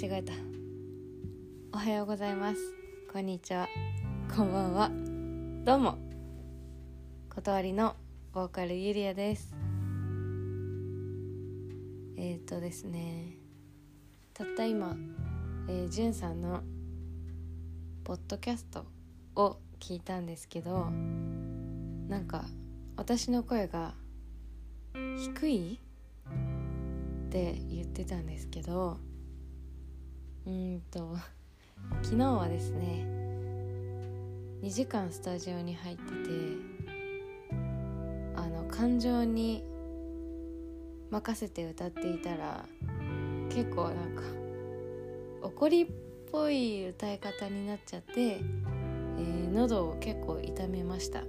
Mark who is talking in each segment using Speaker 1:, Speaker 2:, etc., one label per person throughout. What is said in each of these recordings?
Speaker 1: 違えた。おはようございます。こんにちは。こんばんは。どうも。断りのボーカルゆりやです。えっ、ー、とですね。たった今、えー、じゅんさんのポッドキャストを聞いたんですけどなんか私の声が低い？って言ってたんですけどうんと 昨日はですね2時間スタジオに入っててあの感情に任せて歌っていたら結構なんか怒りっぽい歌い方になっちゃって、えー、喉を結構痛めました。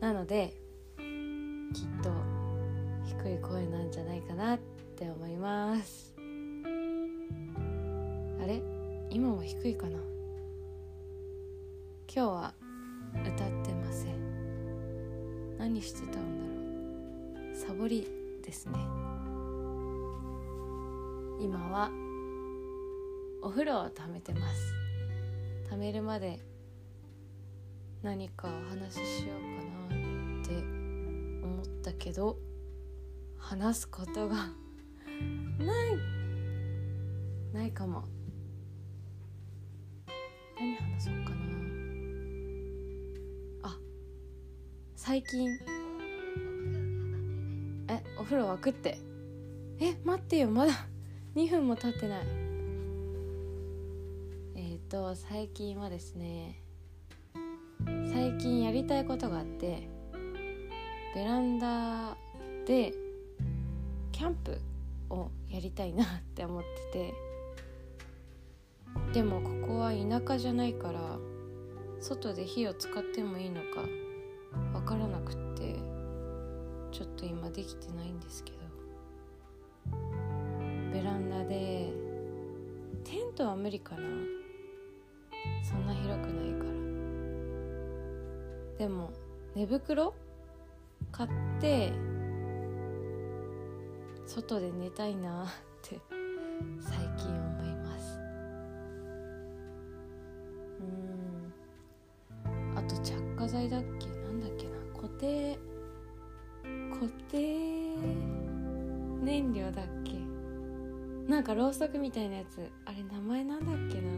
Speaker 1: なのできっと低い声なんじゃないかなって思います。あれ？今も低いかな？今日は歌ってません。何してたんだろう？サボりですね。今はお風呂を溜めてます。溜めるまで何かお話ししようかなって思ったけど話すことがない。ないかも。何話そうかな。あ最近。えお風呂沸くって。え待ってよ。まだ 2分も経ってない。えっ、ー、と最近はですね最近やりたいことがあってベランダでキャンプをやりたいなって思ってて。でもここは田舎じゃないから外で火を使ってもいいのか分からなくってちょっと今できてないんですけど。ベランダでテントは無理かな。そんな広くないから。でも寝袋？買って外で寝たいなって最近思だっけ？なんだっけな？固定固定燃料だっけ？なんかろうそくみたいなやつ。あれ名前なんだっけな？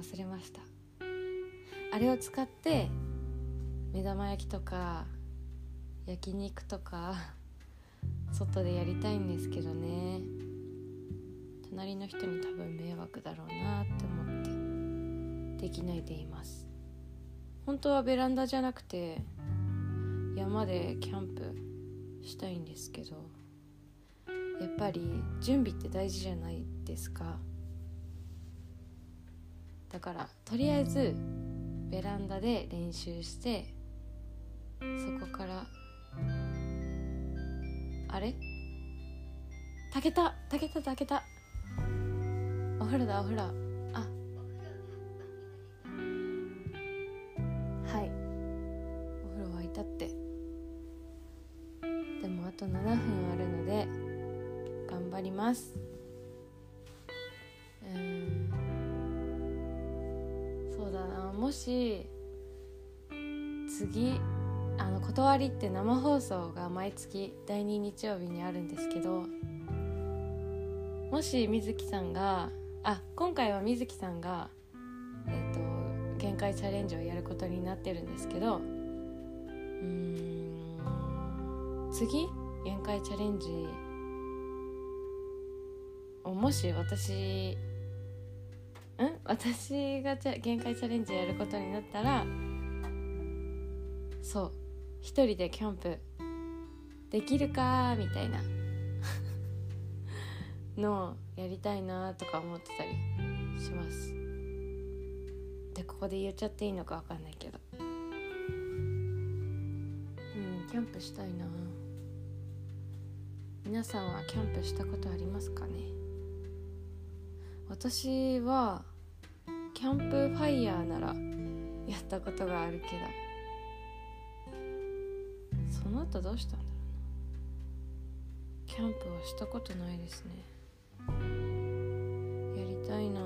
Speaker 1: 忘れました。あれを使って目玉焼きとか焼肉とか外でやりたいんですけどね。隣の人に多分迷惑だろうなって思ってできないでいます。本当はベランダじゃなくて山でキャンプしたいんですけどやっぱり準備って大事じゃないですか。だからとりあえずベランダで練習してそこからあれ？炊けた炊けた炊けたお風呂だお風呂。ます。うん。そうだな。もし次あの断りって生放送が毎月第2日曜日にあるんですけどもし水木さんがあ今回は水木さんがえっ、ー、と限界チャレンジをやることになってるんですけどうん次限界チャレンジもし私ん？私が限界チャレンジやることになったらそう一人でキャンプできるかみたいな。のをやりたいなとか思ってたりします。でここで言っちゃっていいのか分かんないけど。うんキャンプしたいな。皆さんはキャンプしたことありますか？私はキャンプファイヤーならやったことがあるけどその後どうしたんだろうな。キャンプはしたことないですね。やりたいな。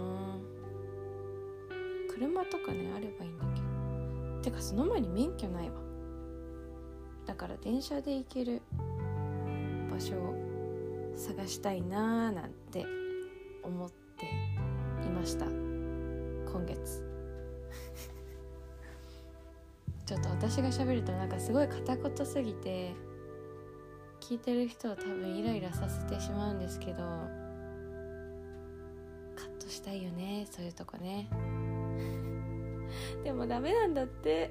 Speaker 1: 車とかねあればいいんだけど。てかその前に免許ないわ。だから電車で行ける場所を探したいなーなんて思っした。今月。ちょっと私が喋るとなんかすごい片言すぎて聞いてる人を多分イライラさせてしまうんですけどカットしたいよねそういうとこね。でもダメなんだって。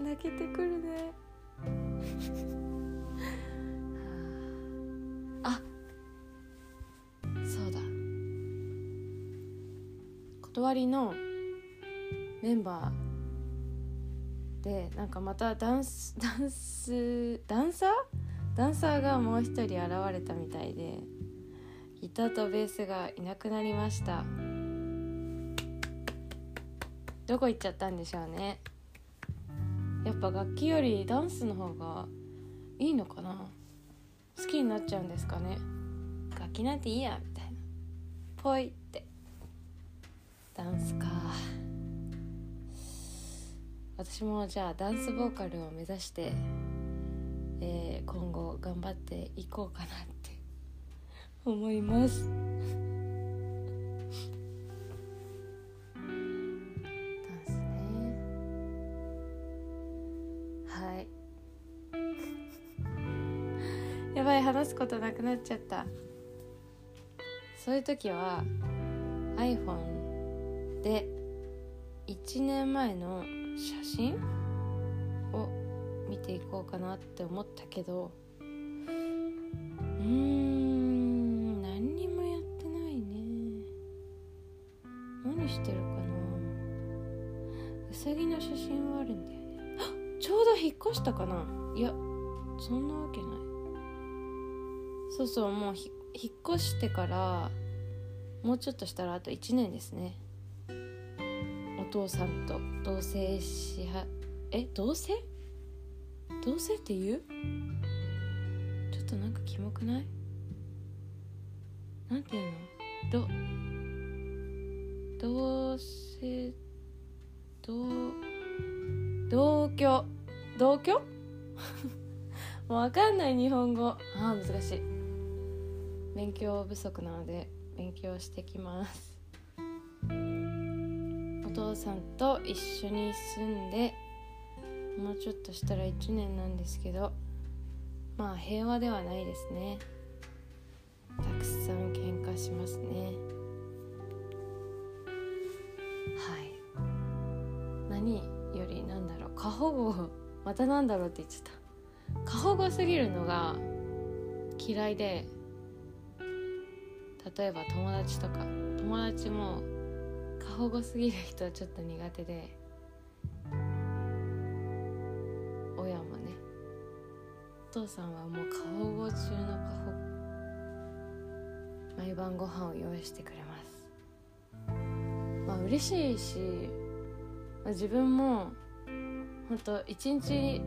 Speaker 1: 泣けてくるね。断りのメンバーでなんかまたダンス ダンスダンサー？ダンサーがもう一人現れたみたいでギターとベースがいなくなりました。どこ行っちゃったんでしょうね。やっぱ楽器よりダンスの方がいいのかな？好きになっちゃうんですかね。楽器なんていいやみたいな。ぽいって。ダンスか。私もじゃあダンスボーカルを目指して、えー、今後頑張っていこうかなって 思います。ダンスね。はい。やばい話すことなくなっちゃった。そういう時は iPhone で1年前の写真を見ていこうかなって思ったけどうーん何にもやってないね。何してるかな。うさぎの写真はあるんだよね。あちょうど引っ越したかな。いやそんなわけない。そうそうもう引っ越してからもうちょっとしたらあと1年ですね。お父さんと同棲しはえ同棲？同棲って言う？ちょっとなんかキモくない？なんていうの？ど同棲？同同居？同居？も うわかんない日本語。ああ難しい。勉強不足なので勉強してきます。父さんと一緒に住んでもうちょっとしたら1年なんですけどまあ平和ではないですね。たくさん喧嘩しますね。はい。何よりなんだろう。過保護またなんだろうって言っちゃった。過保護すぎるのが嫌いで例えば友達とか。友達も過保護すぎる人はちょっと苦手で親もね。お父さんはもう過保護中の過保護。毎晩ご飯を用意してくれます。まあ嬉しいし、まあ、自分も本当一日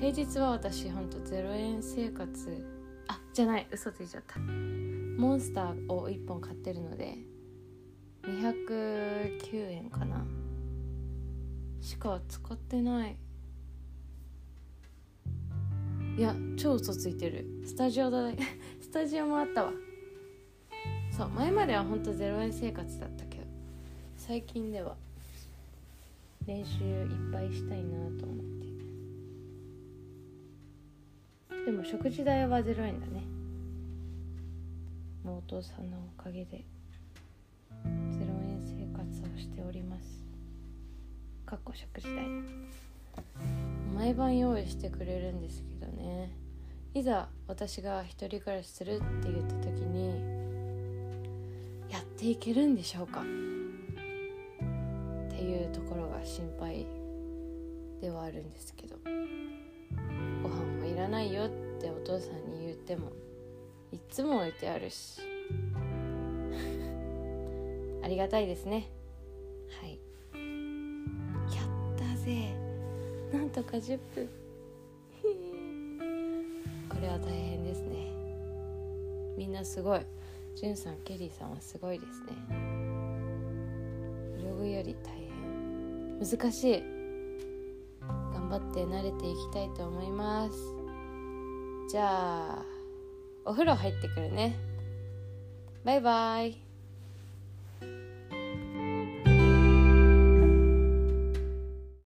Speaker 1: 平日は私本当0円生活。あじゃない嘘ついちゃった。モンスターを1本買ってるので209円かな。しか使ってない。いや超嘘ついてる。スタジオだ スタジオもあったわ。そう前まではほんと0円生活だったけど。最近では。練習いっぱいしたいなと思って。でも食事代は0円だね。もうお父さんのおかげで。しております。かっこ食事代。毎晩用意してくれるんですけどね。いざ私が一人暮らしするって言った時にやっていけるんでしょうか？っていうところが心配ではあるんですけど。ご飯もいらないよってお父さんに言ってもいっつも置いてあるし。ありがたいですね。とか10分。これは大変ですね。みんなすごい。じゅんさんケリーさんはすごいですね。ブログより大変。難しい。頑張って慣れていきたいと思います。じゃあお風呂入ってくるね。バイバイ。